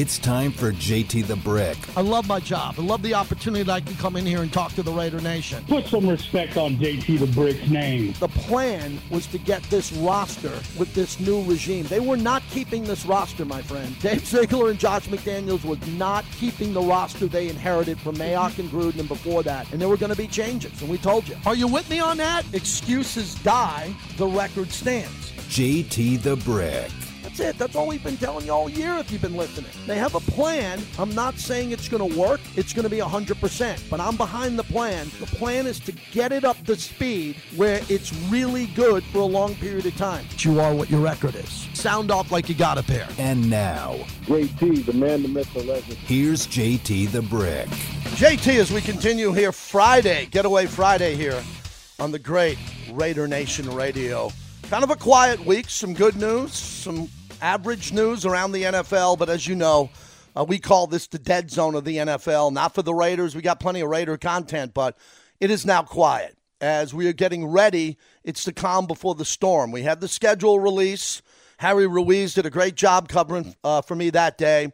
It's time for JT the Brick. I love my job. I love the opportunity that I can come in here and talk to the Raider Nation. Put some respect on JT the Brick's name. The plan was to get this roster with this new regime. They were not keeping this roster, my friend. Dave Ziegler and Josh McDaniels was not keeping the roster they inherited from Mayock and Gruden and before that. And there were going to be changes, and we told you. Are you with me on that? Excuses die, the record stands. JT the Brick. That's it. That's all we've been telling you all year if you've been listening. They have a plan. I'm not saying it's going to work. It's going to be 100%, but I'm behind the plan. The plan is to get it up to speed where it's really good for a long period of time. You are what your record is. Sound off like you got a pair. And now, Great T, the man, the myth, the legend. here's JT the Brick. JT, as we continue here Friday, Getaway Friday here on the great Raider Nation Radio. Kind of a quiet week, some good news, some average news around the NFL, but as you know, uh, we call this the dead zone of the NFL. Not for the Raiders, we got plenty of Raider content, but it is now quiet. As we are getting ready, it's the calm before the storm. We had the schedule release. Harry Ruiz did a great job covering uh, for me that day.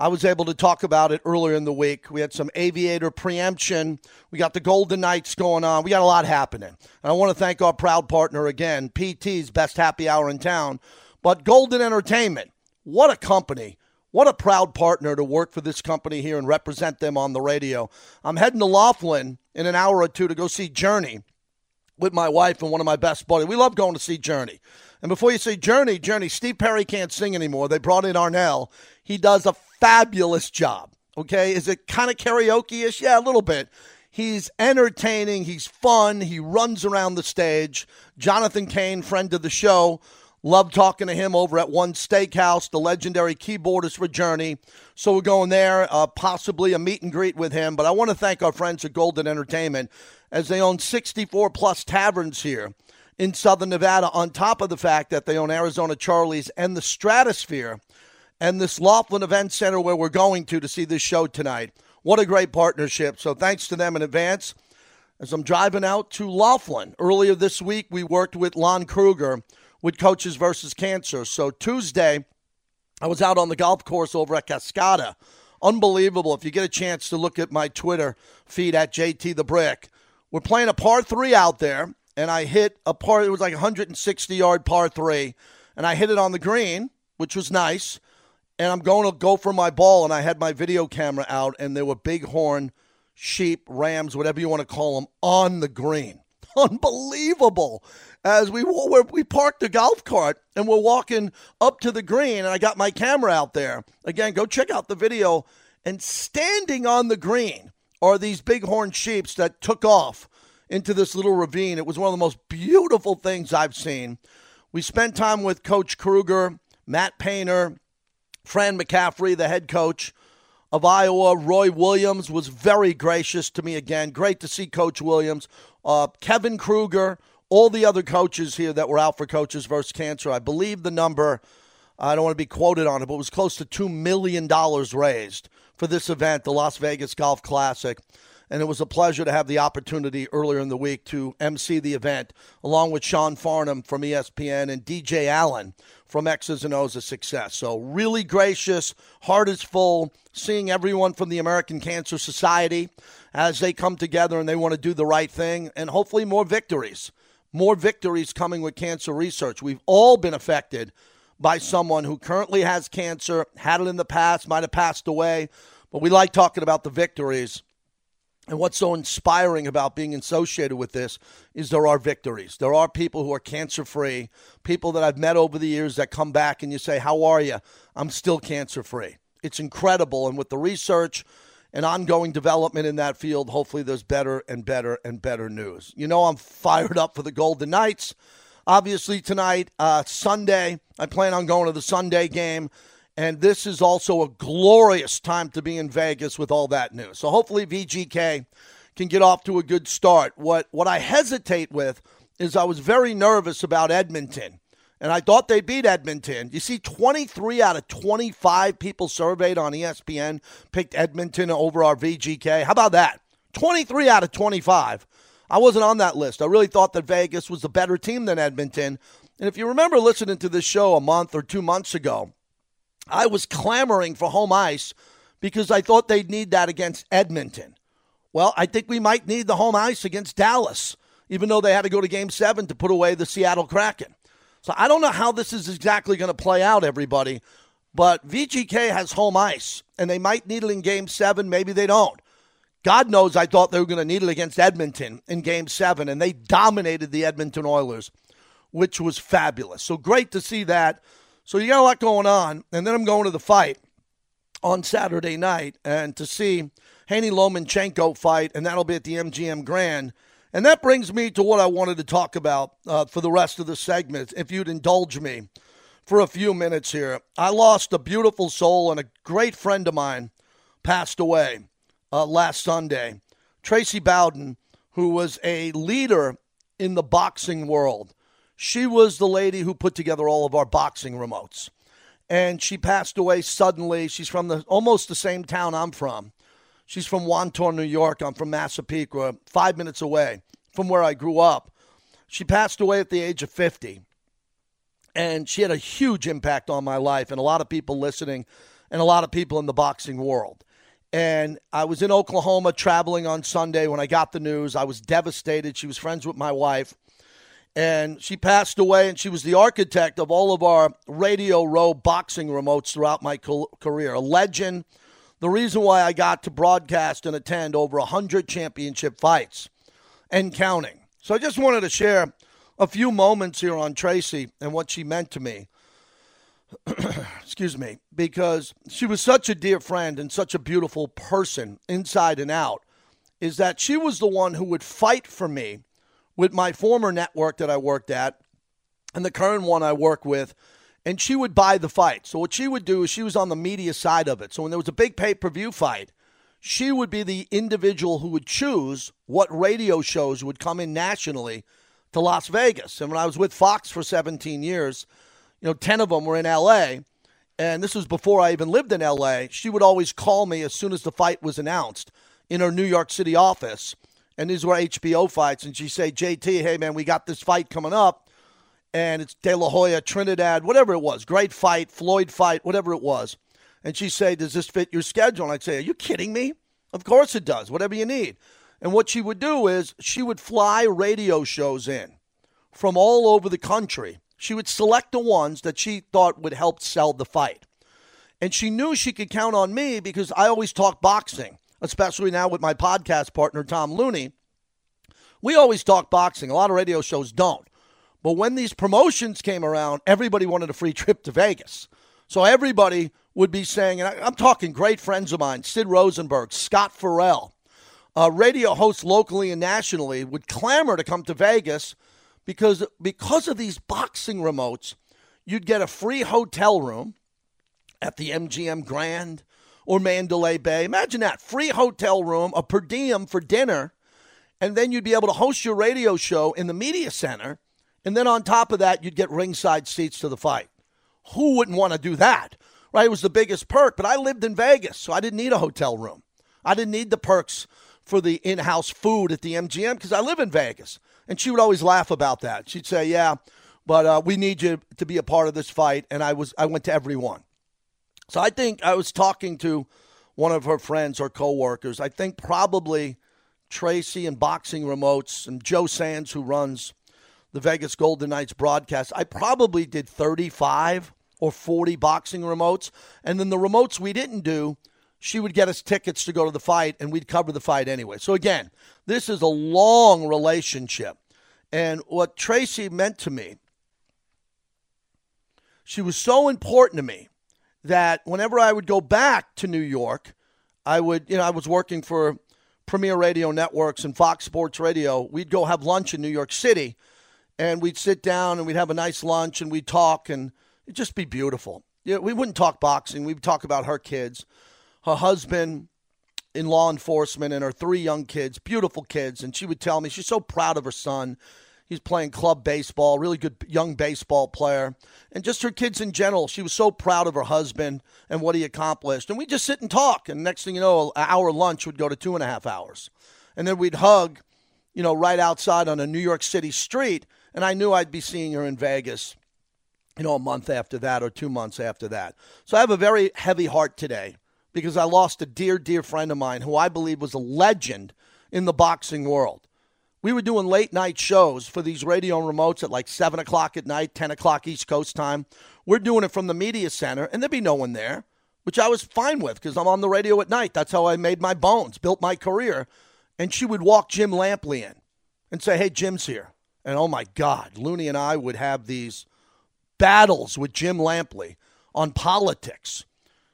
I was able to talk about it earlier in the week. We had some aviator preemption. We got the Golden Knights going on. We got a lot happening. And I want to thank our proud partner again, PT's Best Happy Hour in town. But Golden Entertainment, what a company. What a proud partner to work for this company here and represent them on the radio. I'm heading to Laughlin in an hour or two to go see Journey with my wife and one of my best buddies. We love going to see Journey. And before you say Journey, Journey, Steve Perry can't sing anymore. They brought in Arnel. He does a fabulous job. Okay. Is it kind of karaoke ish? Yeah, a little bit. He's entertaining. He's fun. He runs around the stage. Jonathan Cain, friend of the show. Love talking to him over at One Steakhouse, the legendary keyboardist for Journey. So we're going there, uh, possibly a meet and greet with him. But I want to thank our friends at Golden Entertainment as they own 64 plus taverns here in Southern Nevada, on top of the fact that they own Arizona Charlie's and the Stratosphere and this Laughlin Event Center where we're going to to see this show tonight. What a great partnership. So thanks to them in advance. As I'm driving out to Laughlin earlier this week, we worked with Lon Kruger with Coaches versus Cancer. So Tuesday, I was out on the golf course over at Cascata. Unbelievable. If you get a chance to look at my Twitter feed at JT the Brick, we're playing a par three out there, and I hit a par, it was like 160 yard par three, and I hit it on the green, which was nice. And I'm going to go for my ball, and I had my video camera out, and there were bighorn sheep, rams, whatever you want to call them, on the green. Unbelievable. As we we parked the golf cart and we're walking up to the green, and I got my camera out there. Again, go check out the video. And standing on the green are these bighorn sheeps that took off into this little ravine. It was one of the most beautiful things I've seen. We spent time with Coach Kruger, Matt Painter, Fran McCaffery, the head coach of Iowa. Roy Williams was very gracious to me again. Great to see Coach Williams. Uh, Kevin Kruger, all the other coaches here that were out for Coaches versus Cancer. I believe the number, I don't want to be quoted on it, but it was close to $2 million raised for this event, the Las Vegas Golf Classic. And it was a pleasure to have the opportunity earlier in the week to MC the event, along with Sean Farnham from ESPN and DJ Allen from X's and O's of Success. So, really gracious, heart is full, seeing everyone from the American Cancer Society as they come together and they want to do the right thing, and hopefully more victories. More victories coming with cancer research. We've all been affected by someone who currently has cancer, had it in the past, might have passed away, but we like talking about the victories. And what's so inspiring about being associated with this is there are victories. There are people who are cancer free, people that I've met over the years that come back and you say, How are you? I'm still cancer free. It's incredible. And with the research and ongoing development in that field, hopefully there's better and better and better news. You know, I'm fired up for the Golden Knights. Obviously, tonight, uh, Sunday, I plan on going to the Sunday game. And this is also a glorious time to be in Vegas with all that news. So hopefully VGK can get off to a good start. What what I hesitate with is I was very nervous about Edmonton. And I thought they beat Edmonton. You see, 23 out of 25 people surveyed on ESPN picked Edmonton over our VGK. How about that? 23 out of 25. I wasn't on that list. I really thought that Vegas was the better team than Edmonton. And if you remember listening to this show a month or two months ago, I was clamoring for home ice because I thought they'd need that against Edmonton. Well, I think we might need the home ice against Dallas, even though they had to go to game seven to put away the Seattle Kraken. So I don't know how this is exactly going to play out, everybody, but VGK has home ice, and they might need it in game seven. Maybe they don't. God knows I thought they were going to need it against Edmonton in game seven, and they dominated the Edmonton Oilers, which was fabulous. So great to see that. So you got a lot going on. And then I'm going to the fight on Saturday night and to see Haney Lomachenko fight, and that'll be at the MGM Grand. And that brings me to what I wanted to talk about uh, for the rest of the segment, if you'd indulge me for a few minutes here. I lost a beautiful soul, and a great friend of mine passed away uh, last Sunday. Tracy Bowden, who was a leader in the boxing world. She was the lady who put together all of our boxing remotes. And she passed away suddenly. She's from the almost the same town I'm from. She's from Wantagh, New York. I'm from Massapequa, five minutes away from where I grew up. She passed away at the age of 50. And she had a huge impact on my life and a lot of people listening and a lot of people in the boxing world. And I was in Oklahoma traveling on Sunday when I got the news. I was devastated. She was friends with my wife. And she passed away, and she was the architect of all of our Radio Row boxing remotes throughout my career. A legend. The reason why I got to broadcast and attend over 100 championship fights and counting. So I just wanted to share a few moments here on Tracy and what she meant to me. excuse me, because she was such a dear friend and such a beautiful person inside and out, is that she was the one who would fight for me with my former network that I worked at and the current one I work with, and she would buy the fight. So what she would do is she was on the media side of it. So when there was a big pay per view fight, she would be the individual who would choose what radio shows would come in nationally to Las Vegas. And when I was with Fox for 17 years, you know, 10 of them were in LA. And this was before I even lived in LA. She would always call me as soon as the fight was announced in her New York City office. And these were HBO fights. And she'd say, JT, hey, man, we got this fight coming up. And it's De La Hoya, Trinidad, whatever it was. Great fight, Floyd fight, whatever it was. And she'd say, Does this fit your schedule? And I'd say, Are you kidding me? Of course it does, whatever you need. And what she would do is she would fly radio shows in from all over the country she would select the ones that she thought would help sell the fight. And she knew she could count on me because I always talk boxing, especially now with my podcast partner, Tom Looney. We always talk boxing. A lot of radio shows don't. But when these promotions came around, everybody wanted a free trip to Vegas. So everybody would be saying, and I'm talking great friends of mine, Sid Rosenberg, Scott Ferrall, uh, radio hosts locally and nationally would clamor to come to Vegas because because of these boxing remotes, you'd get a free hotel room at the MGM Grand or Mandalay Bay. Imagine that free hotel room, a per diem for dinner, and then you'd be able to host your radio show in the media center. And then on top of that, you'd get ringside seats to the fight. Who wouldn't want to do that? Right? It was the biggest perk. But I lived in Vegas, so I didn't need a hotel room. I didn't need the perks for the in house food at the MGM because I live in Vegas. And she would always laugh about that. She'd say, "Yeah, but uh, we need you to be a part of this fight." And I was, I went to every one. So I think I was talking to one of her friends or coworkers. I think probably Tracy and Boxing Remotes and Joe Sands, who runs the Vegas Golden Knights broadcast. I probably did 35 or 40 boxing remotes. And then the remotes we didn't do, she would get us tickets to go to the fight and we'd cover the fight anyway. So again, this is a long relationship. And what Tracy meant to me, she was so important to me that whenever I would go back to New York, I would, you know, I was working for Premier Radio Networks and Fox Sports Radio. We'd go have lunch in New York City and we'd sit down and we'd have a nice lunch and we'd talk and it'd just be beautiful. Yeah, we wouldn't talk boxing. We'd talk about her kids, her husband, in law enforcement and her three young kids, beautiful kids. And she would tell me she's so proud of her son. He's playing club baseball, really good young baseball player. And just her kids in general. She was so proud of her husband and what he accomplished. And we just sit and talk. And next thing you know, an hour lunch would go to two and a half hours. And then we'd hug, you know, right outside on a New York City street. And I knew I'd be seeing her in Vegas you know, a month after that or two months after that. So I have a very heavy heart today because I lost a dear, dear friend of mine who I believe was a legend in the boxing world. We were doing late night shows for these radio remotes at like 7 o'clock at night, 10 o'clock East Coast time. We're doing it from the media center, and there'd be no one there, which I was fine with because I'm on the radio at night. That's how I made my bones, built my career. And she would walk Jim Lampley in and say, Hey, Jim's here. And oh my God, Looney and I would have these battles with Jim Lampley on politics.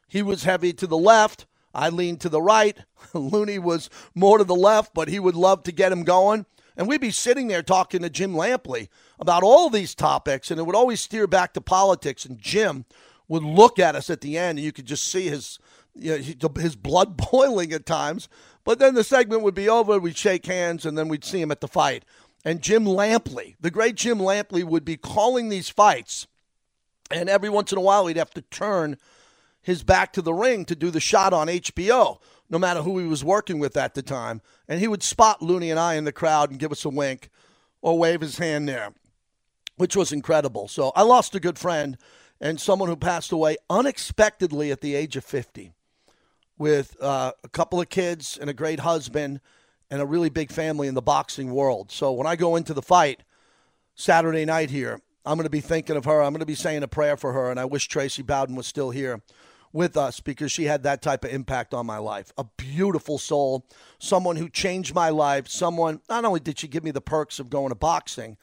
He was heavy to the left. I leaned to the right. Looney was more to the left, but he would love to get him going. And we'd be sitting there talking to Jim Lampley about all these topics, and it would always steer back to politics. And Jim would look at us at the end, and you could just see his you know, his blood boiling at times. But then the segment would be over, we'd shake hands, and then we'd see him at the fight. And Jim Lampley, the great Jim Lampley, would be calling these fights, and every once in a while he'd have to turn his back to the ring to do the shot on HBO no matter who he was working with at the time. And he would spot Looney and I in the crowd and give us a wink or wave his hand there, which was incredible. So I lost a good friend and someone who passed away unexpectedly at the age of 50 with uh, a couple of kids and a great husband and a really big family in the boxing world. So when I go into the fight Saturday night here, I'm going to be thinking of her. I'm going to be saying a prayer for her, and I wish Tracy Bowden was still here with us because she had that type of impact on my life. A beautiful soul, someone who changed my life, someone not only did she give me the perks of going to boxing,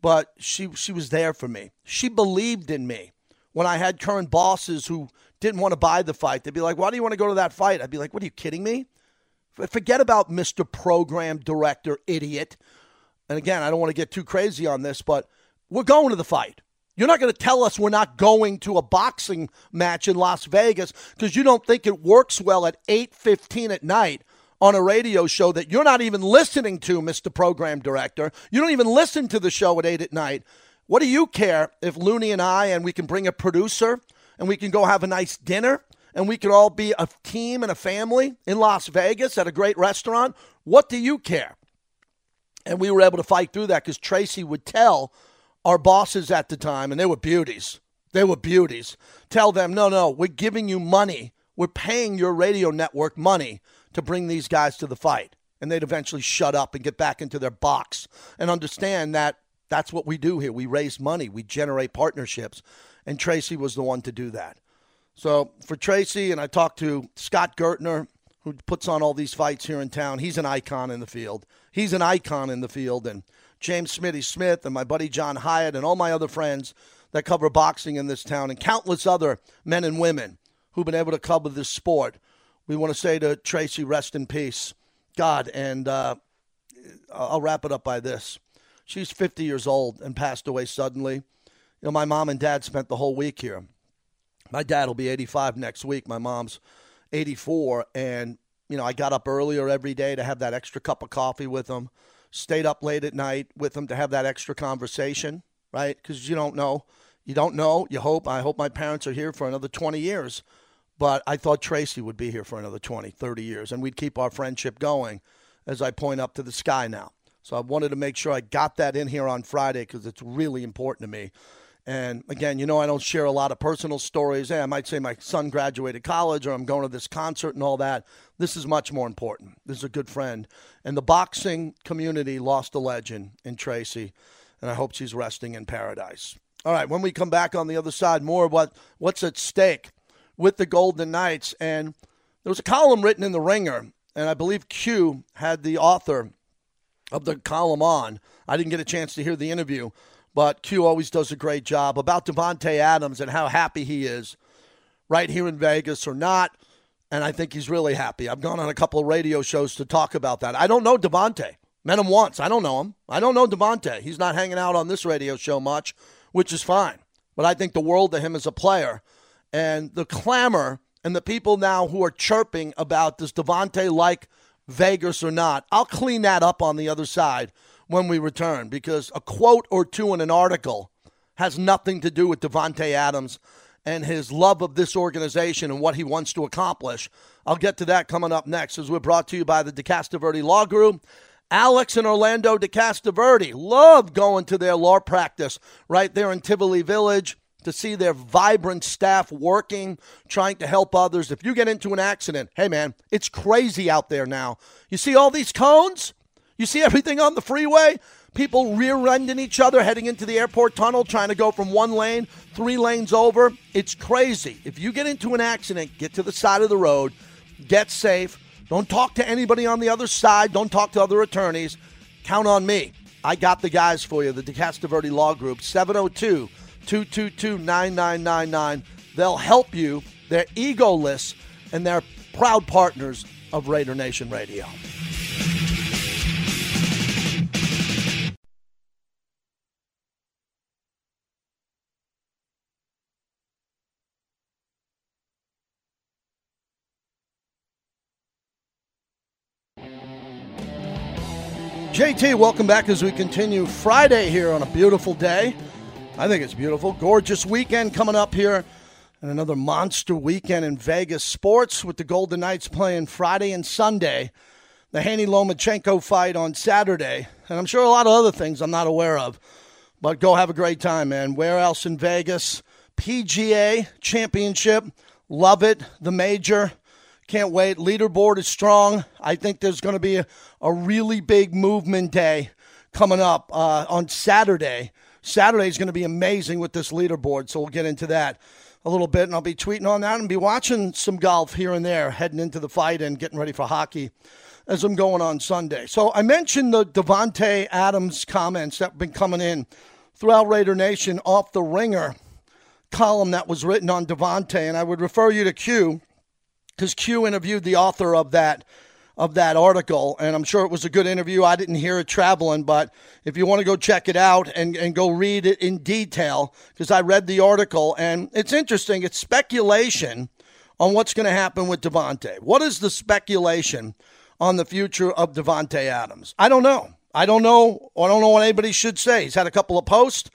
but she she was there for me. She believed in me. When I had current bosses who didn't want to buy the fight, they'd be like, "Why do you want to go to that fight?" I'd be like, "What are you kidding me? Forget about Mr. Program Director idiot." And again, I don't want to get too crazy on this, but we're going to the fight. You're not going to tell us we're not going to a boxing match in Las Vegas because you don't think it works well at 8:15 at night on a radio show that you're not even listening to, Mr. Program Director. You don't even listen to the show at 8 at night. What do you care if Looney and I and we can bring a producer and we can go have a nice dinner and we can all be a team and a family in Las Vegas at a great restaurant? What do you care? And we were able to fight through that because Tracy would tell our bosses at the time, and they were beauties. They were beauties. Tell them, no, no, we're giving you money. We're paying your radio network money to bring these guys to the fight. And they'd eventually shut up and get back into their box and understand that that's what we do here. We raise money, we generate partnerships. And Tracy was the one to do that. So for Tracy, and I talked to Scott Gertner, who puts on all these fights here in town. He's an icon in the field. He's an icon in the field. And James Smitty Smith and my buddy John Hyatt and all my other friends that cover boxing in this town and countless other men and women who've been able to cover this sport. We want to say to Tracy, rest in peace, God. And uh, I'll wrap it up by this. She's 50 years old and passed away suddenly. You know, my mom and dad spent the whole week here. My dad will be 85 next week. My mom's 84. And, you know, I got up earlier every day to have that extra cup of coffee with them stayed up late at night with them to have that extra conversation, right? Because you don't know. You don't know. You hope. I hope my parents are here for another 20 years. But I thought Tracy would be here for another 20, 30 years, and we'd keep our friendship going as I point up to the sky now. So I wanted to make sure I got that in here on Friday because it's really important to me. And again, you know, I don't share a lot of personal stories. Hey, I might say my son graduated college or I'm going to this concert and all that. This is much more important. This is a good friend. And the boxing community lost a legend in Tracy, and I hope she's resting in paradise. All right, when we come back on the other side, more what what's at stake with the Golden Knights. And there was a column written in the Ringer, and I believe Q had the author of the column on. I didn't get a chance to hear the interview but Q always does a great job about Davante Adams and how happy he is right here in Vegas or not. And I think he's really happy. I've gone on a couple of radio shows to talk about that. I don't know Davante. Met him once. I don't know him. I don't know Davante. He's not hanging out on this radio show much, which is fine. But I think the world of him as a player. And the clamor and the people now who are chirping about does Devonte like Vegas or not, I'll clean that up on the other side when we return because a quote or two in an article has nothing to do with Davante Adams and his love of this organization and what he wants to accomplish. I'll get to that coming up next as we're brought to you by the DeCastroverde Law Group. Alex and Orlando DeCastroverde love going to their law practice right there in Tivoli Village. to see their vibrant staff working, trying to help others. If you get into an accident, hey man, it's crazy out there now. You see all these cones? You see everything on the freeway? People rear ending each other heading into the airport tunnel, trying to go from one lane, three lanes over. It's crazy. If you get into an accident, get to the side of the road, get safe. Don't talk to anybody on the other side. Don't talk to other attorneys. Count on me. I got the guys for you, the DeCastroverde Law Group, 702 222 9999. They'll help you. They're egoless, and they're proud partners of Raider Nation Radio. JT, welcome back as we continue Friday here on a beautiful day. I think it's beautiful. Gorgeous weekend coming up here. And another monster weekend in Vegas sports with the Golden Knights playing Friday and Sunday. The Haney Lomachenko fight on Saturday. And I'm sure a lot of other things I'm not aware of. But go have a great time, man. Where else in Vegas? PGA Championship. Love it. The major. Can't wait. Leaderboard is strong. I think there's going to be a, a really big movement day coming up uh, on Saturday. Saturday is going to be amazing with this leaderboard, so we'll get into that a little bit, and I'll be tweeting on that and be watching some golf here and there, heading into the fight and getting ready for hockey as I'm going on Sunday. So I mentioned the Davante Adams comments that have been coming in throughout Raider Nation off the ringer column that was written on Davante, and I would refer you to Q because Q interviewed the author of that of that article, and I'm sure it was a good interview. I didn't hear it traveling, but if you want to go check it out and, and go read it in detail, because I read the article, and it's interesting. It's speculation on what's going to happen with Davante. What is the speculation on the future of Davante Adams? I don't know. I don't know. I don't know what anybody should say. He's had a couple of posts.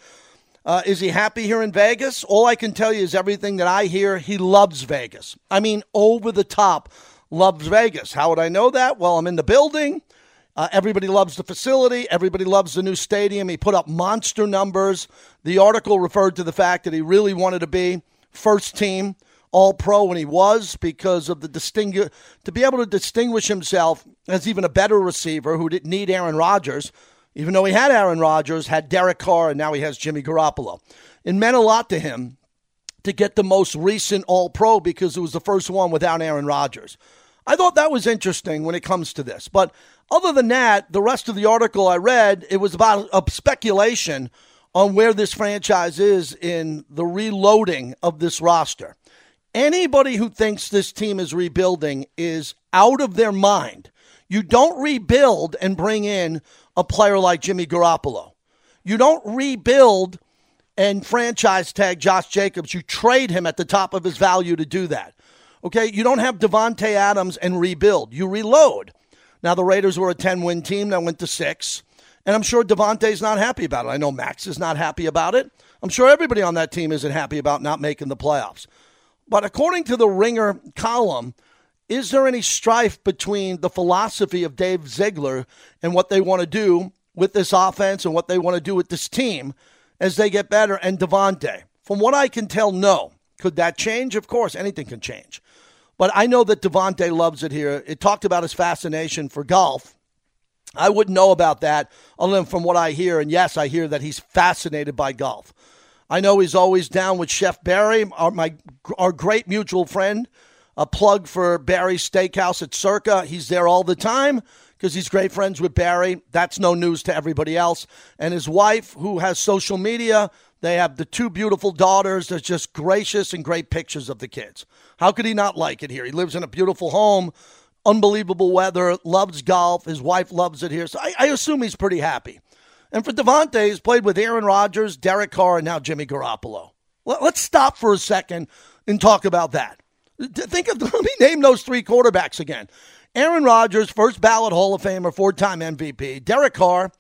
Uh, is he happy here in Vegas? All I can tell you is everything that I hear, he loves Vegas. I mean, over the top loves Vegas. How would I know that? Well, I'm in the building. Uh, everybody loves the facility. Everybody loves the new stadium. He put up monster numbers. The article referred to the fact that he really wanted to be first team all pro when he was because of the to be able to distinguish himself as even a better receiver who didn't need Aaron Rodgers even though he had Aaron Rodgers, had Derek Carr, and now he has Jimmy Garoppolo. It meant a lot to him to get the most recent All Pro because it was the first one without Aaron Rodgers. I thought that was interesting when it comes to this. But other than that, the rest of the article I read, it was about a speculation on where this franchise is in the reloading of this roster. Anybody who thinks this team is rebuilding is out of their mind. You don't rebuild and bring in a player like Jimmy Garoppolo. You don't rebuild and franchise tag Josh Jacobs. You trade him at the top of his value to do that. Okay, you don't have Davante Adams and rebuild. You reload. Now the Raiders were a 10-win team that went to 6, and I'm sure Davante's not happy about it. I know Max is not happy about it. I'm sure everybody on that team isn't happy about not making the playoffs. But according to the Ringer column, is there any strife between the philosophy of Dave Ziegler and what they want to do with this offense and what they want to do with this team as they get better and Davante? From what I can tell, no. Could that change? Of course, anything can change. But I know that Davante loves it here. It talked about his fascination for golf. I wouldn't know about that other than from what I hear. And yes, I hear that he's fascinated by golf. I know he's always down with Chef Barry, our, my, our great mutual friend a plug for Barry's Steakhouse at Circa. He's there all the time because he's great friends with Barry. That's no news to everybody else. And his wife, who has social media, they have the two beautiful daughters. There's just gracious and great pictures of the kids. How could he not like it here? He lives in a beautiful home, unbelievable weather, loves golf. His wife loves it here. So I, I assume he's pretty happy. And for Davante, he's played with Aaron Rodgers, Derek Carr, and now Jimmy Garoppolo. Let's stop for a second and talk about that. Think of let me name those three quarterbacks again. Aaron Rodgers, first ballot Hall of Famer, four-time MVP. Derek Carr,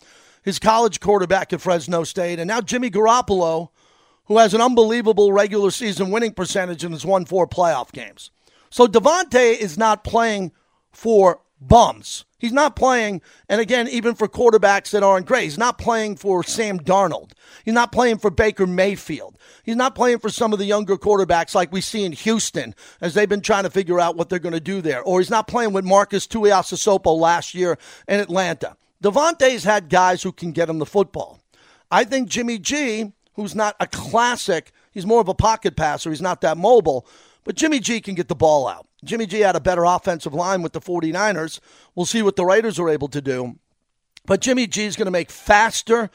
his college quarterback at Fresno State, and now Jimmy Garoppolo, who has an unbelievable regular season winning percentage and has won four playoff games. So Davante is not playing for bums. He's not playing, and again, even for quarterbacks that aren't great, he's not playing for Sam Darnold. He's not playing for Baker Mayfield. He's not playing for some of the younger quarterbacks like we see in Houston as they've been trying to figure out what they're going to do there. Or he's not playing with Marcus Tuiasosopo last year in Atlanta. Davante's had guys who can get him the football. I think Jimmy G, who's not a classic, he's more of a pocket passer. He's not that mobile, but Jimmy G can get the ball out. Jimmy G had a better offensive line with the 49ers. We'll see what the Raiders are able to do. But Jimmy G is going to make faster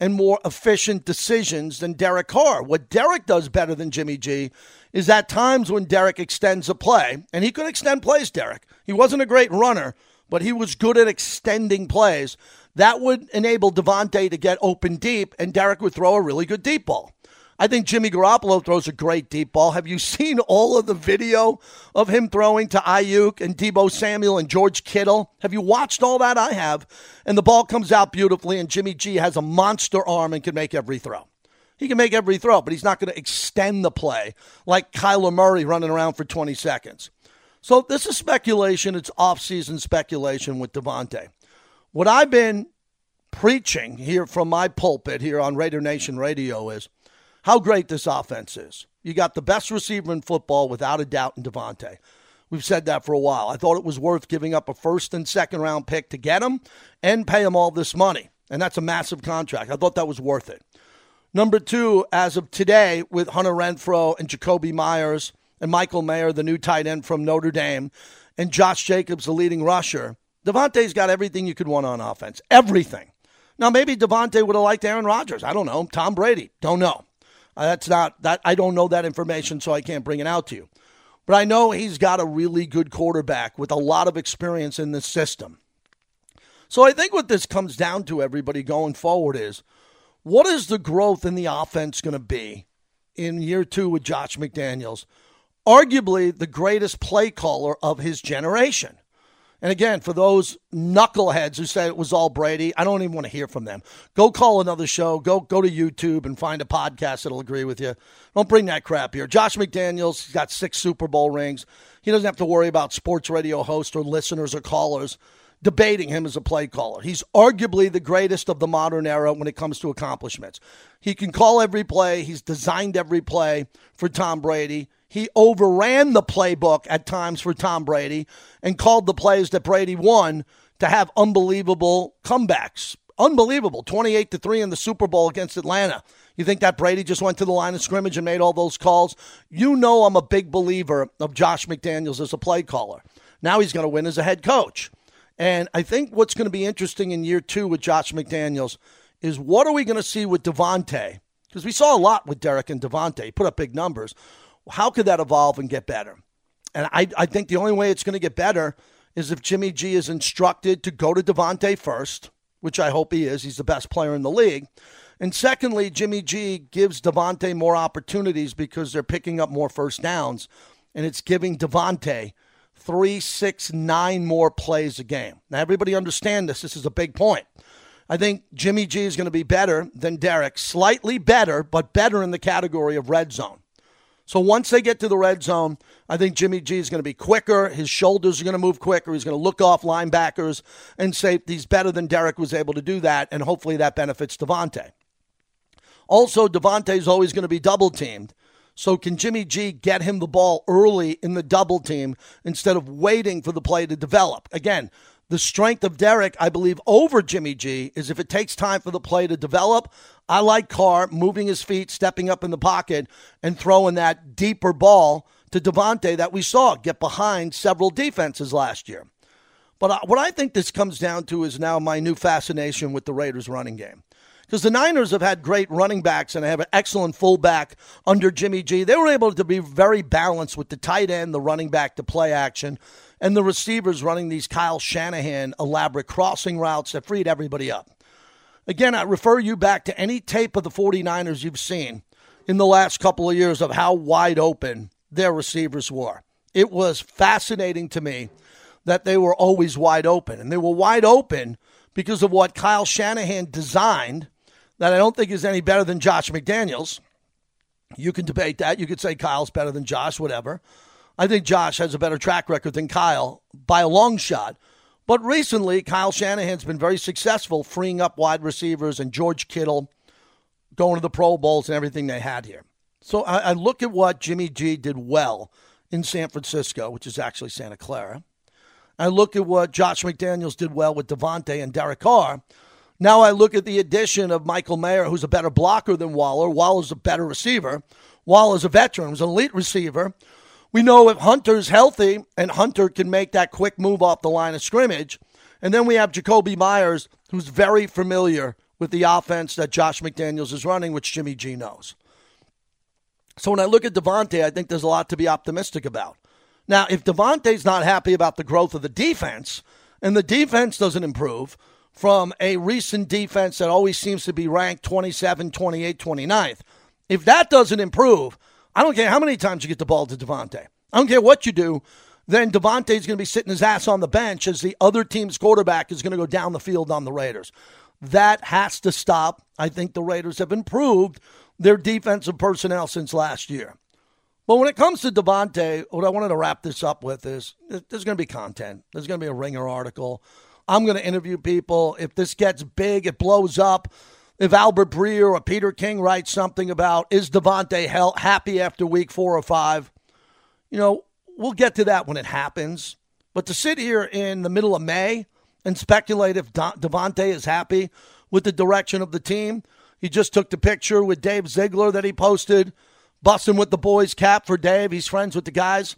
and more efficient decisions than Derek Carr. What Derek does better than Jimmy G is at times when Derek extends a play, and he could extend plays, Derek. He wasn't a great runner, but he was good at extending plays. That would enable Davante to get open deep, and Derek would throw a really good deep ball. I think Jimmy Garoppolo throws a great deep ball. Have you seen all of the video of him throwing to Aiyuk and Deebo Samuel and George Kittle? Have you watched all that? I have. And the ball comes out beautifully, and Jimmy G has a monster arm and can make every throw. He can make every throw, but he's not going to extend the play like Kyler Murray running around for 20 seconds. So this is speculation. It's off-season speculation with Davante. What I've been preaching here from my pulpit here on Raider Nation Radio is how great this offense is. You got the best receiver in football without a doubt in Davante. We've said that for a while. I thought it was worth giving up a first and second round pick to get him and pay him all this money. And that's a massive contract. I thought that was worth it. Number two, as of today, with Hunter Renfrow and Jakobi Meyers and Michael Mayer, the new tight end from Notre Dame, and Josh Jacobs, the leading rusher, Davante's got everything you could want on offense. Everything. Now, maybe Davante would have liked Aaron Rodgers. I don't know. Tom Brady. Don't know. Uh, that's not that I don't know that information, so I can't bring it out to you. But I know he's got a really good quarterback with a lot of experience in the system. So I think what this comes down to, everybody going forward, is what is the growth in the offense going to be in year two with Josh McDaniels? Arguably the greatest play caller of his generation. And again, for those knuckleheads who say it was all Brady, I don't even want to hear from them. Go call another show. Go go to YouTube and find a podcast that'll agree with you. Don't bring that crap here. Josh McDaniels, he's got six Super Bowl rings. He doesn't have to worry about sports radio hosts or listeners or callers debating him as a play caller. He's arguably the greatest of the modern era when it comes to accomplishments. He can call every play. He's designed every play for Tom Brady. He overran the playbook at times for Tom Brady and called the plays that Brady won to have unbelievable comebacks. Unbelievable. 28 to 3 in the Super Bowl against Atlanta. You think that Brady just went to the line of scrimmage and made all those calls? You know I'm a big believer of Josh McDaniels as a play caller. Now he's going to win as a head coach. And I think what's going to be interesting in year two with Josh McDaniels is what are we going to see with Davante? Because we saw a lot with Derek and Davante. He put up big numbers. How could that evolve and get better? And I, I think the only way it's going to get better is if Jimmy G is instructed to go to Davante first, which I hope he is. He's the best player in the league. And secondly, Jimmy G gives Davante more opportunities because they're picking up more first downs, and it's giving Davante three, six, nine more plays a game. Now, everybody understand this. This is a big point. I think Jimmy G is going to be better than Derek, slightly better, but better in the category of red zone. So once they get to the red zone, I think Jimmy G is going to be quicker. His shoulders are going to move quicker. He's going to look off linebackers and safeties better than Derek was able to do that, and hopefully that benefits Davante. Also, Davante is always going to be double teamed. So can Jimmy G get him the ball early in the double team instead of waiting for the play to develop? Again, the strength of Derek, I believe, over Jimmy G is if it takes time for the play to develop. I like Carr moving his feet, stepping up in the pocket, and throwing that deeper ball to Davante that we saw get behind several defenses last year. But what I think this comes down to is now my new fascination with the Raiders running game. Because the Niners have had great running backs and have an excellent fullback under Jimmy G. They were able to be very balanced with the tight end, the running back the play action and the receivers running these Kyle Shanahan elaborate crossing routes that freed everybody up. Again, I refer you back to any tape of the 49ers you've seen in the last couple of years of how wide open their receivers were. It was fascinating to me that they were always wide open. And they were wide open because of what Kyle Shanahan designed that I don't think is any better than Josh McDaniels. You can debate that. You could say Kyle's better than Josh, whatever. I think Josh has a better track record than Kyle by a long shot. But recently, Kyle Shanahan's been very successful freeing up wide receivers and George Kittle going to the Pro Bowls and everything they had here. So I, I look at what Jimmy G did well in San Francisco, which is actually Santa Clara. I look at what Josh McDaniels did well with Davante and Derek Carr. Now I look at the addition of Michael Mayer, who's a better blocker than Waller. Waller's a better receiver. Waller's a veteran, he's an elite receiver. We know if Hunter's healthy and Hunter can make that quick move off the line of scrimmage. And then we have Jakobi Meyers, who's very familiar with the offense that Josh McDaniels is running, which Jimmy G knows. So when I look at Davante, I think there's a lot to be optimistic about. Now, if Davante's not happy about the growth of the defense, and the defense doesn't improve from a recent defense that always seems to be ranked 27, 28, 29th, if that doesn't improve, I don't care how many times you get the ball to Davante. I don't care what you do. Then Davante's going to be sitting his ass on the bench as the other team's quarterback is going to go down the field on the Raiders. That has to stop. I think the Raiders have improved their defensive personnel since last year. But when it comes to Davante, what I wanted to wrap this up with is there's going to be content. There's going to be a ringer article. I'm going to interview people. If this gets big, it blows up. If Albert Breer or Peter King writes something about is Davante happy after week four or five, you know, we'll get to that when it happens. But to sit here in the middle of May and speculate if Davante is happy with the direction of the team, he just took the picture with Dave Ziegler that he posted, busting with the boys cap for Dave. He's friends with the guys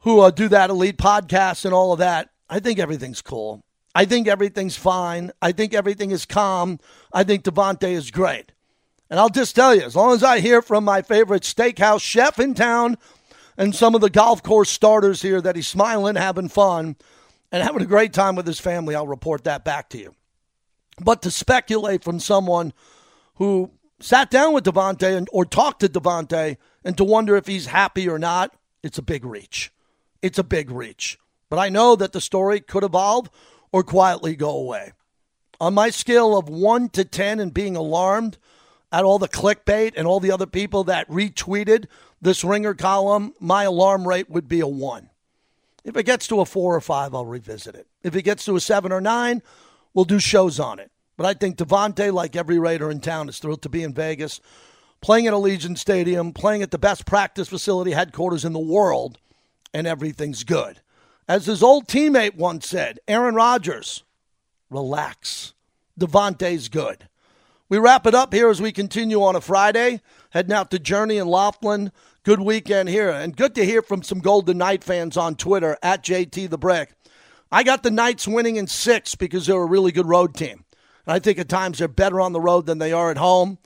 who uh, do that elite podcast and all of that. I think everything's cool. I think everything's fine. I think everything is calm. I think Davante is great. And I'll just tell you, as long as I hear from my favorite steakhouse chef in town and some of the golf course starters here that he's smiling, having fun, and having a great time with his family, I'll report that back to you. But to speculate from someone who sat down with Davante and or talked to Davante and to wonder if he's happy or not, it's a big reach. It's a big reach. But I know that the story could evolve or quietly go away. On my scale of 1 to 10 and being alarmed at all the clickbait and all the other people that retweeted this ringer column, my alarm rate would be a 1. If it gets to a 4 or 5, I'll revisit it. If it gets to a 7 or 9, we'll do shows on it. But I think Davante, like every Raider in town, is thrilled to be in Vegas, playing at Allegiant Stadium, playing at the best practice facility headquarters in the world, and everything's good. As his old teammate once said, Aaron Rodgers, relax. Davante's good. We wrap it up here as we continue on a Friday, heading out to Journey and Laughlin. Good weekend here, and good to hear from some Golden Knight fans on Twitter at JT the Brick. I got the Knights winning in six because they're a really good road team. And I think at times they're better on the road than they are at home.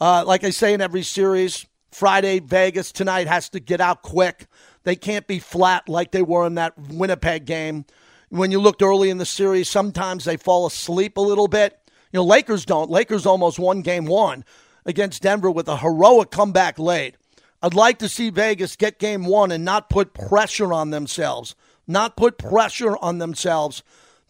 Uh, like I say in every series, Friday, Vegas tonight has to get out quick. They can't be flat like they were in that Winnipeg game. When you looked early in the series, sometimes they fall asleep a little bit. You know, Lakers don't. Lakers almost won game one against Denver with a heroic comeback late. I'd like to see Vegas get game one and not put pressure on themselves, not put pressure on themselves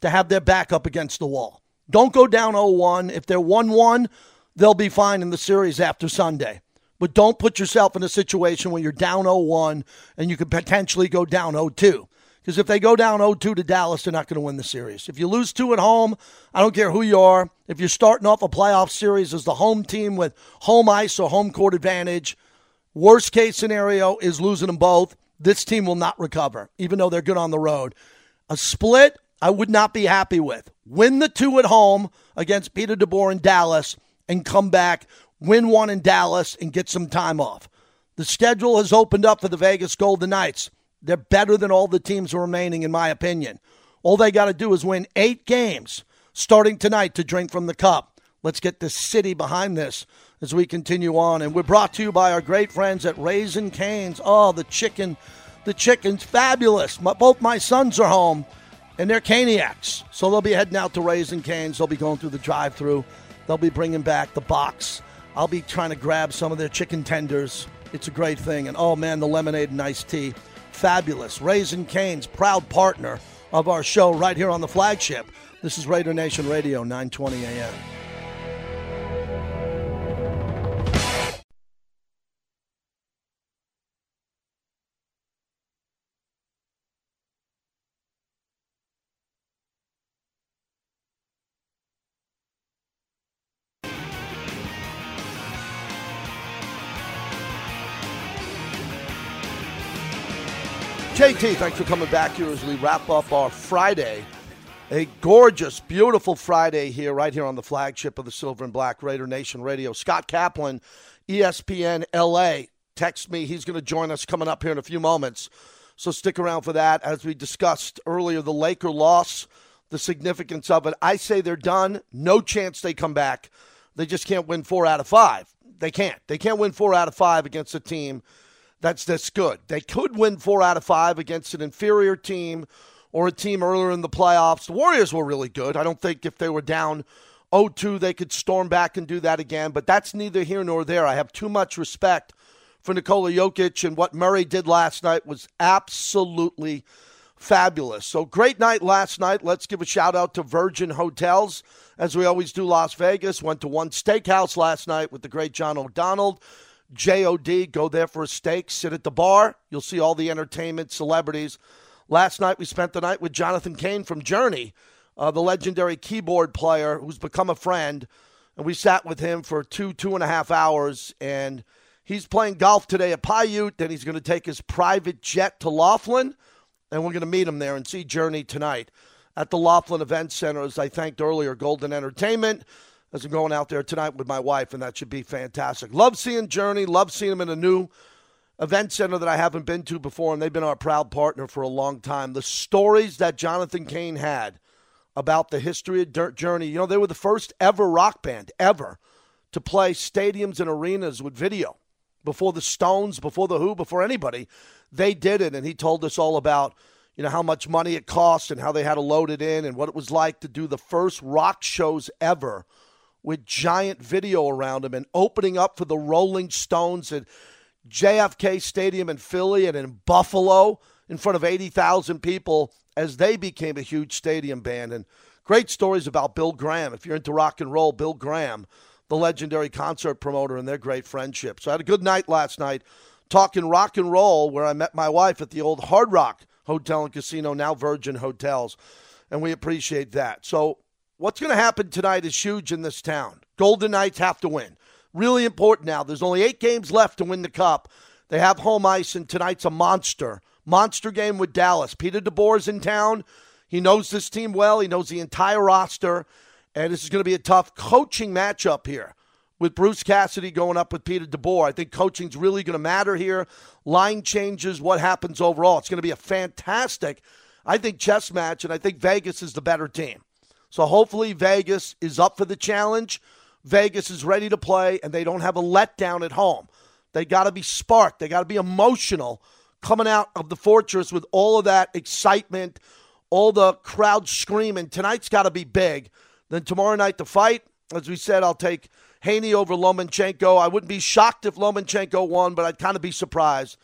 to have their back up against the wall. Don't go down 0 1. If they're 1 1, they'll be fine in the series after Sunday. But don't put yourself in a situation where you're down 0 1 and you could potentially go down 0 2. Because if they go down 0 2 to Dallas, they're not going to win the series. If you lose two at home, I don't care who you are. If you're starting off a playoff series as the home team with home ice or home court advantage, worst case scenario is losing them both. This team will not recover, even though they're good on the road. A split, I would not be happy with. Win the two at home against Peter DeBoer in Dallas and come back, win one in Dallas and get some time off. The schedule has opened up for the Vegas Golden Knights. They're better than all the teams remaining, in my opinion. All they got to do is win eight games starting tonight to drink from the cup. Let's get the city behind this as we continue on. And we're brought to you by our great friends at Raising Cane's. Oh, the chicken, the chicken's fabulous. My, both my sons are home and they're Caniacs. So they'll be heading out to Raising Cane's. They'll be going through the drive through. They'll be bringing back the box. I'll be trying to grab some of their chicken tenders. It's a great thing. And oh man, the lemonade and iced tea. Fabulous. Raising Cane's, proud partner of our show right here on the flagship. This is Raider Nation Radio, 920 a.m. JT, thanks for coming back here as we wrap up our Friday. A gorgeous, beautiful Friday here, right here on the flagship of the Silver and Black Raider Nation Radio. Scott Kaplan, ESPN LA, text me. He's going to join us coming up here in a few moments. So stick around for that. As we discussed earlier, the Laker loss, the significance of it. I say they're done. No chance they come back. They just can't win four out of five. They can't. They can't win four out of five against a team that's this good. They could win four out of five against an inferior team or a team earlier in the playoffs. The Warriors were really good. I don't think if they were down 0 2, they could storm back and do that again, but that's neither here nor there. I have too much respect for Nikola Jokic, and what Murray did last night was absolutely fabulous. So great night last night. Let's give a shout out to Virgin Hotels, as we always do. Las Vegas went to one steakhouse last night with the great John O'Donnell. JOD, go there for a steak, sit at the bar. You'll see all the entertainment celebrities. Last night we spent the night with Jonathan Cain from Journey, uh, the legendary keyboard player who's become a friend. And we sat with him for two, two and a half hours. And he's playing golf today at Paiute. Then he's going to take his private jet to Laughlin. And we're going to meet him there and see Journey tonight at the Laughlin Event Center. As I thanked earlier, Golden Entertainment as I'm going out there tonight with my wife, and that should be fantastic. Love seeing Journey, love seeing them in a new event center that I haven't been to before, and they've been our proud partner for a long time. The stories that Jonathan Cain had about the history of Journey, you know, they were the first ever rock band, ever, to play stadiums and arenas with video. Before the Stones, before the Who, before anybody, they did it, and he told us all about you know how much money it cost and how they had to load it in and what it was like to do the first rock shows ever with giant video around him and opening up for the Rolling Stones at JFK Stadium in Philly and in Buffalo in front of 80,000 people as they became a huge stadium band. And great stories about Bill Graham. If you're into rock and roll, Bill Graham, the legendary concert promoter, and their great friendship. So I had a good night last night talking rock and roll where I met my wife at the old Hard Rock Hotel and Casino, now Virgin Hotels. And we appreciate that. So What's going to happen tonight is huge in this town. Golden Knights have to win. Really important now. There's only eight games left to win the cup. They have home ice, and tonight's a monster. Monster game with Dallas. Peter DeBoer's in town. He knows this team well. He knows the entire roster. And this is going to be a tough coaching matchup here with Bruce Cassidy going up with Peter DeBoer. I think coaching's really going to matter here. Line changes, what happens overall. It's going to be a fantastic, I think, chess match, and I think Vegas is the better team. So hopefully Vegas is up for the challenge. Vegas is ready to play, and they don't have a letdown at home. They got to be sparked. They got to be emotional coming out of the fortress with all of that excitement, all the crowd screaming. Tonight's got to be big. Then tomorrow night, the fight, as we said, I'll take Haney over Lomachenko. I wouldn't be shocked if Lomachenko won, but I'd kind of be surprised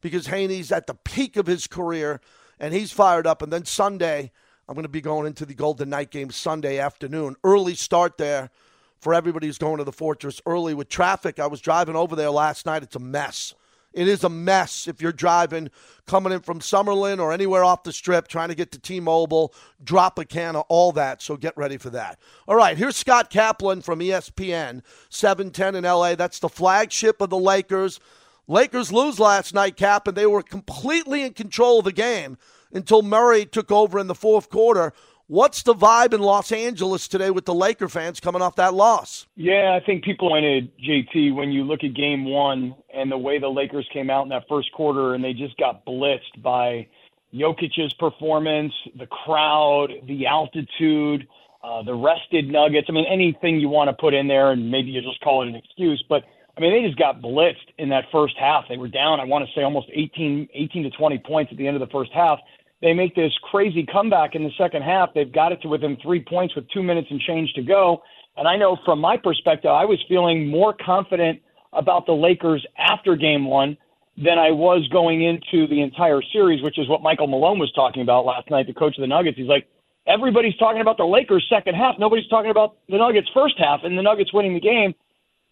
because Haney's at the peak of his career and he's fired up. And then Sunday, I'm going to be going into the Golden Knight game Sunday afternoon. Early start there for everybody who's going to the Fortress early with traffic. I was driving over there last night. It's a mess. It is a mess if you're driving, coming in from Summerlin or anywhere off the strip, trying to get to T Mobile, drop a can of all that. So get ready for that. All right, here's Scott Kaplan from ESPN, 710 in LA. That's the flagship of the Lakers. Lakers lose last night, Cap, and they were completely in control of the game until Murray took over in the fourth quarter. What's the vibe in Los Angeles today with the Laker fans coming off that loss? Yeah, I think people wanted JT, when you look at game one and the way the Lakers came out in that first quarter and they just got blitzed by Jokic's performance, the crowd, the altitude, uh, the rested Nuggets. I mean, anything you want to put in there, and maybe you just call it an excuse. But, I mean, they just got blitzed in that first half. They were down, I want to say, almost 18, 18 to 20 points at the end of the first half they make this crazy comeback in the second half. They've got it to within three points with two minutes and change to go. And I know from my perspective, I was feeling more confident about the Lakers after game one than I was going into the entire series, which is what Michael Malone was talking about last night, the coach of the Nuggets. He's like, everybody's talking about the Lakers' second half. Nobody's talking about the Nuggets' first half and the Nuggets winning the game.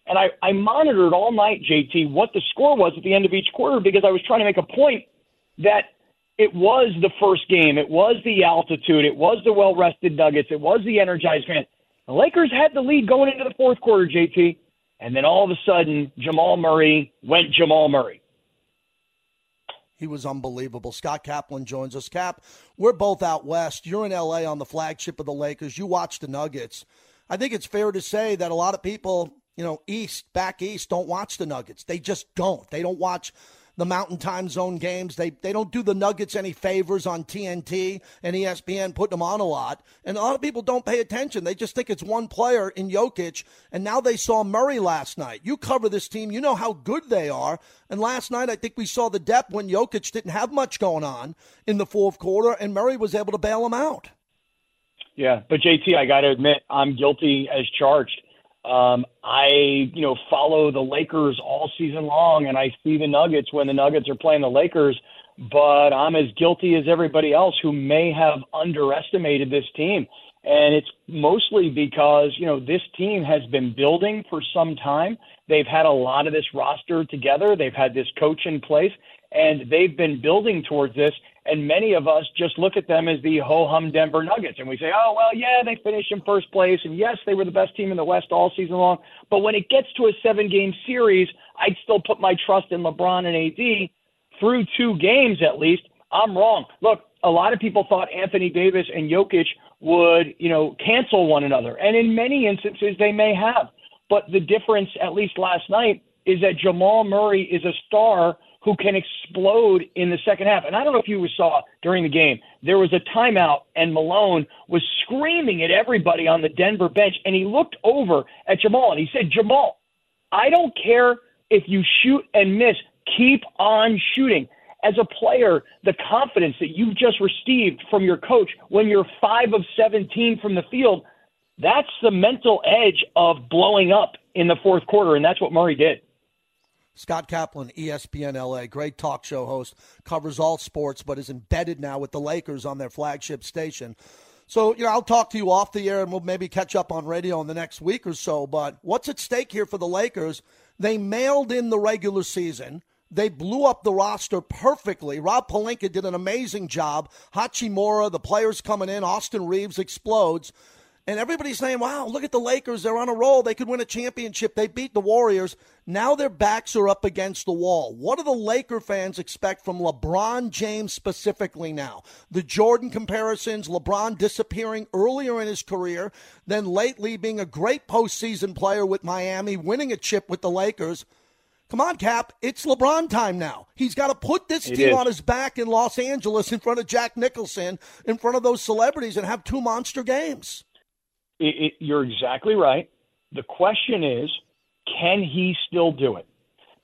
And I, I monitored all night, JT, what the score was at the end of each quarter because I was trying to make a point that it was the first game. It was the altitude. It was the well rested Nuggets. It was the energized fans. The Lakers had the lead going into the fourth quarter, JT. And then all of a sudden, Jamal Murray went Jamal Murray. He was unbelievable. Scott Kaplan joins us. Cap, we're both out west. You're in LA on the flagship of the Lakers. You watch the Nuggets. I think it's fair to say that a lot of people, you know, east, back east, don't watch the Nuggets. They just don't. They don't watch the Mountain Time Zone games. They they don't do the Nuggets any favors on TNT and ESPN, putting them on a lot. And a lot of people don't pay attention. They just think it's one player in Jokic. And now they saw Murray last night. You cover this team. You know how good they are. And last night, I think we saw the depth when Jokic didn't have much going on in the fourth quarter, and Murray was able to bail them out. Yeah, but JT, I got to admit, I'm guilty as charged. Um, I, you know, follow the Lakers all season long, and I see the Nuggets when the Nuggets are playing the Lakers. But I'm as guilty as everybody else who may have underestimated this team, and it's mostly because you know this team has been building for some time. They've had a lot of this roster together. They've had this coach in place, and they've been building towards this. And many of us just look at them as the ho hum Denver Nuggets. And we say, oh, well, yeah, they finished in first place. And yes, they were the best team in the West all season long. But when it gets to a seven game series, I'd still put my trust in LeBron and AD through two games at least. I'm wrong. Look, a lot of people thought Anthony Davis and Jokic would, you know, cancel one another. And in many instances, they may have. But the difference, at least last night, is that Jamal Murray is a star who can explode in the second half. And I don't know if you saw during the game, there was a timeout, and Malone was screaming at everybody on the Denver bench, and he looked over at Jamal and he said, Jamal, I don't care if you shoot and miss, keep on shooting. As a player, the confidence that you've just received from your coach when you're five of 17 from the field, that's the mental edge of blowing up in the fourth quarter, and that's what Murray did. Scott Kaplan, ESPN LA, great talk show host, covers all sports, but is embedded now with the Lakers on their flagship station. So, you know, I'll talk to you off the air and we'll maybe catch up on radio in the next week or so. But what's at stake here for the Lakers? They mailed in the regular season. They blew up the roster perfectly. Rob Pelinka did an amazing job. Hachimura, the players coming in, Austin Reaves explodes. And everybody's saying, wow, look at the Lakers. They're on a roll. They could win a championship. They beat the Warriors. Now their backs are up against the wall. What do the Laker fans expect from LeBron James specifically now? The Jordan comparisons, LeBron disappearing earlier in his career, then lately being a great postseason player with Miami, winning a chip with the Lakers. Come on, Cap. It's LeBron time now. He's got to put this It team is. on his back in Los Angeles in front of Jack Nicholson, in front of those celebrities, and have two monster games. It, it, you're exactly right. The question is, can he still do it?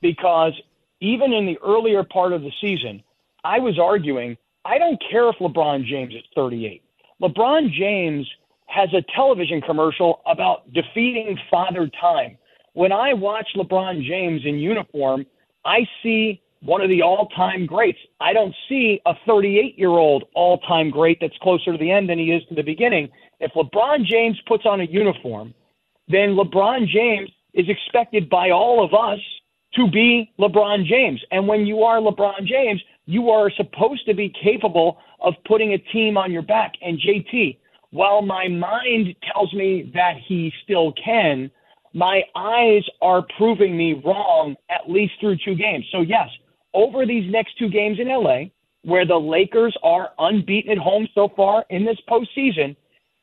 Because even in the earlier part of the season, I was arguing, I don't care if LeBron James is 38. LeBron James has a television commercial about defeating Father Time. When I watch LeBron James in uniform, I see one of the all time greats. I don't see a 38 year old all time great that's closer to the end than he is to the beginning. If LeBron James puts on a uniform, then LeBron James is expected by all of us to be LeBron James. And when you are LeBron James, you are supposed to be capable of putting a team on your back. And JT, while my mind tells me that he still can, my eyes are proving me wrong at least through two games. So, yes, over these next two games in LA, where the Lakers are unbeaten at home so far in this postseason,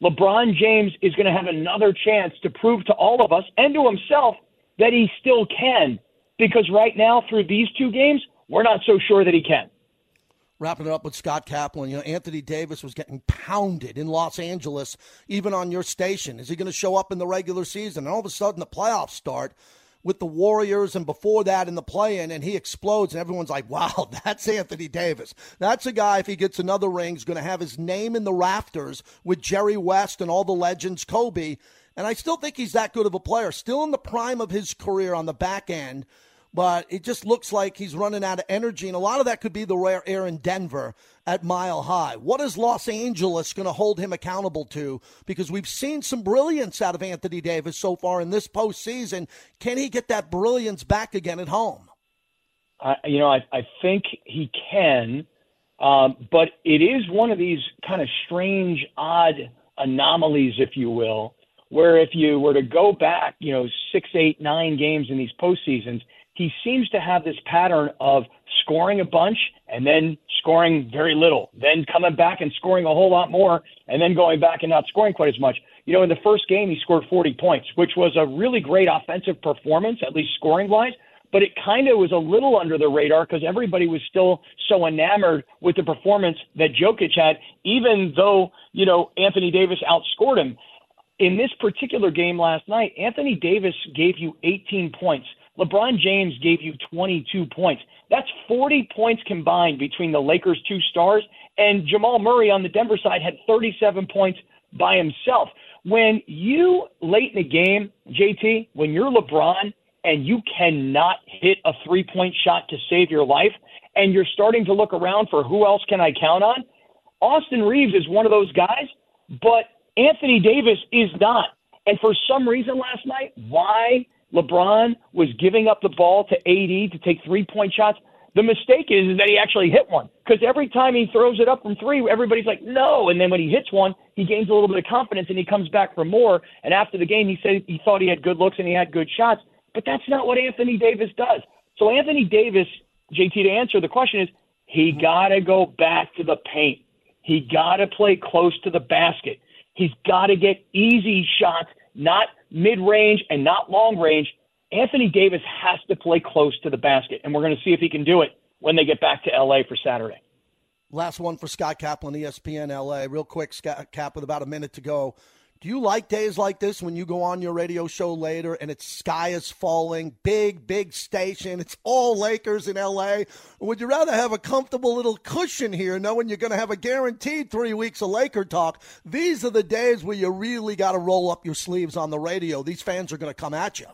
LeBron James is going to have another chance to prove to all of us and to himself that he still can. Because right now, through these two games, we're not so sure that he can. Wrapping it up with Scott Kaplan. You know, Anthony Davis was getting pounded in Los Angeles, even on your station. Is he going to show up in the regular season? And all of a sudden, the playoffs start with the Warriors, and before that in the play in, and he explodes, and everyone's like, wow, that's Anthony Davis. That's a guy, if he gets another ring, is going to have his name in the rafters with Jerry West and all the legends, Kobe. And I still think he's that good of a player, still in the prime of his career on the back end but it just looks like he's running out of energy. And a lot of that could be the rare air in Denver at Mile High. What is Los Angeles going to hold him accountable to? Because we've seen some brilliance out of Anthony Davis so far in this postseason. Can he get that brilliance back again at home? You know, I, I think he can, um, but it is one of these kind of strange, odd anomalies, if you will, where if you were to go back, you know, six, eight, nine games in these postseasons, he seems to have this pattern of scoring a bunch and then scoring very little, then coming back and scoring a whole lot more, and then going back and not scoring quite as much. You know, in the first game, he scored 40 points, which was a really great offensive performance, at least scoring wise. But it kind of was a little under the radar because everybody was still so enamored with the performance that Jokic had, even though, you know, Anthony Davis outscored him. In this particular game last night, Anthony Davis gave you 18 points. LeBron James gave you 22 points. That's 40 points combined between the Lakers' two stars, and Jamal Murray on the Denver side had 37 points by himself. When you late in the game, JT, when you're LeBron and you cannot hit a three point shot to save your life, and you're starting to look around for who else can I count on, Austin Reaves is one of those guys, but Anthony Davis is not. And for some reason last night, why LeBron was giving up the ball to AD to take three point shots. The mistake is, is that he actually hit one because every time he throws it up from three, everybody's like, no. And then when he hits one, he gains a little bit of confidence and he comes back for more. And after the game, he said he thought he had good looks and he had good shots. But that's not what Anthony Davis does. So Anthony Davis, JT, to answer the question is he mm-hmm. got to go back to the paint. He got to play close to the basket. He's got to get easy shots, not mid range and not long range. Anthony Davis has to play close to the basket, and we're going to see if he can do it when they get back to LA for Saturday. Last one for Scott Kaplan, ESPN LA. Real quick, Scott with about a minute to go. Do you like days like this when you go on your radio show later and it's sky is falling, big, big station, it's all Lakers in LA? Or would you rather have a comfortable little cushion here knowing you're going to have a guaranteed three weeks of Laker talk? These are the days where you really got to roll up your sleeves on the radio. These fans are going to come at you.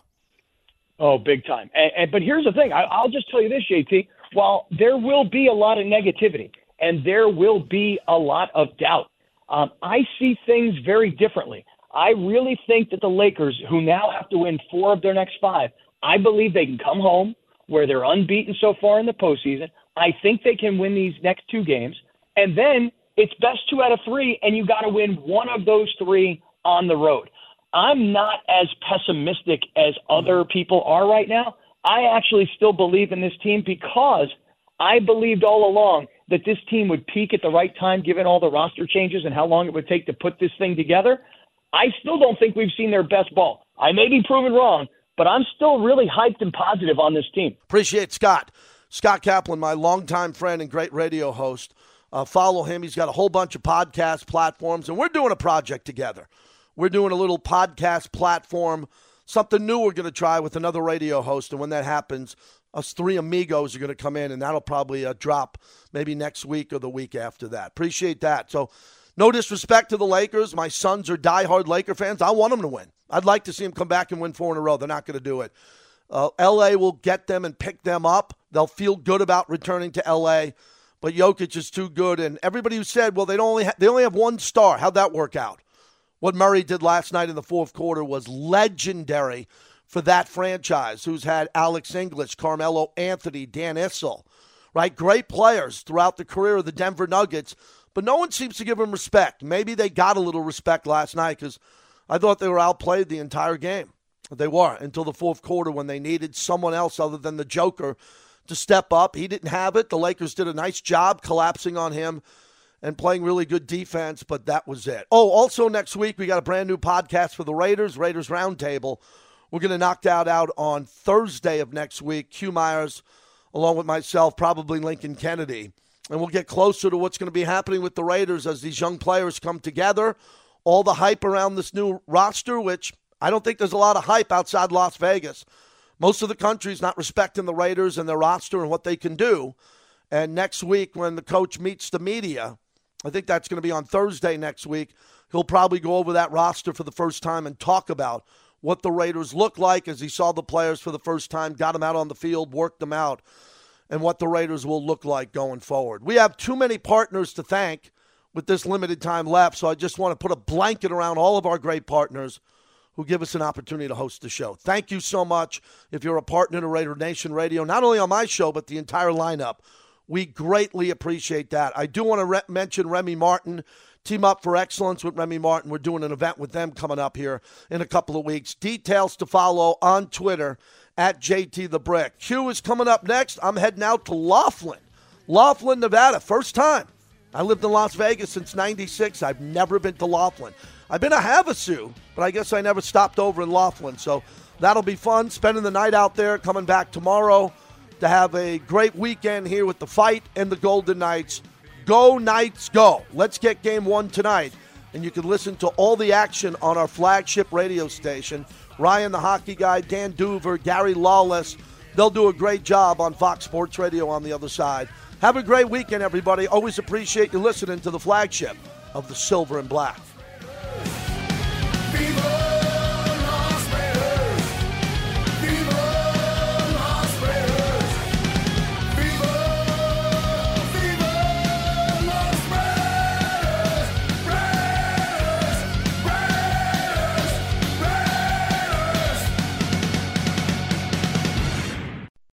Oh, big time. And, and, but here's the thing I, I'll just tell you this, JT. While there will be a lot of negativity and there will be a lot of doubt, um, I see things very differently. I really think that the Lakers, who now have to win four of their next five, I believe they can come home where they're unbeaten so far in the postseason. I think they can win these next two games. And then it's best two out of three, and you got to win one of those three on the road. I'm not as pessimistic as other people are right now. I actually still believe in this team because I believed all along that this team would peak at the right time given all the roster changes and how long it would take to put this thing together. I still don't think we've seen their best ball. I may be proven wrong, but I'm still really hyped and positive on this team. Appreciate Scott. Scott Kaplan, my longtime friend and great radio host. Uh, follow him. He's got a whole bunch of podcast platforms, and we're doing a project together. We're doing a little podcast platform, something new we're going to try with another radio host. And when that happens, us three amigos are going to come in, and that'll probably uh, drop maybe next week or the week after that. Appreciate that. So, no disrespect to the Lakers. My sons are diehard Laker fans. I want them to win. I'd like to see them come back and win four in a row. They're not going to do it. Uh, LA will get them and pick them up. They'll feel good about returning to LA. But Jokic is too good, and everybody who said, "Well, they only ha- they only have one star," how'd that work out? What Murray did last night in the fourth quarter was legendary for that franchise, who's had Alex English, Carmelo Anthony, Dan Issel, right? Great players throughout the career of the Denver Nuggets, but no one seems to give them respect. Maybe they got a little respect last night because I thought they were outplayed the entire game. They were until the fourth quarter when they needed someone else other than the Joker to step up. He didn't have it. The Lakers did a nice job collapsing on him and playing really good defense, but that was it. Oh, also next week, we got a brand new podcast for the Raiders, Raiders Roundtable. We're going to knock that out on Thursday of next week. Q Myers, along with myself, probably Lincoln Kennedy. And we'll get closer to what's going to be happening with the Raiders as these young players come together. All the hype around this new roster, which I don't think there's a lot of hype outside Las Vegas. Most of the country's not respecting the Raiders and their roster and what they can do. And next week, when the coach meets the media, I think that's going to be on Thursday next week. He'll probably go over that roster for the first time and talk about what the Raiders look like as he saw the players for the first time, got them out on the field, worked them out, and what the Raiders will look like going forward. We have too many partners to thank with this limited time left, so I just want to put a blanket around all of our great partners who give us an opportunity to host the show. Thank you so much if you're a partner to Raider Nation Radio, not only on my show, but the entire lineup. We greatly appreciate that. I do want to re- mention Remy Martin. Team Up for Excellence with Remy Martin. We're doing an event with them coming up here in a couple of weeks. Details to follow on Twitter at JT the Brick. Q is coming up next. I'm heading out to Laughlin, Laughlin, Nevada. First time. I lived in Las Vegas since 96. I've never been to Laughlin. I've been to Havasu, but I guess I never stopped over in Laughlin. So that'll be fun. Spending the night out there, coming back tomorrow to have a great weekend here with the fight and the Golden Knights. Go Knights Go. Let's get game one tonight. And you can listen to all the action on our flagship radio station. Ryan the Hockey Guy, Dan D'Uva, Gary Lawless. They'll do a great job on Fox Sports Radio on the other side. Have a great weekend, everybody. Always appreciate you listening to the flagship of the Silver and Black.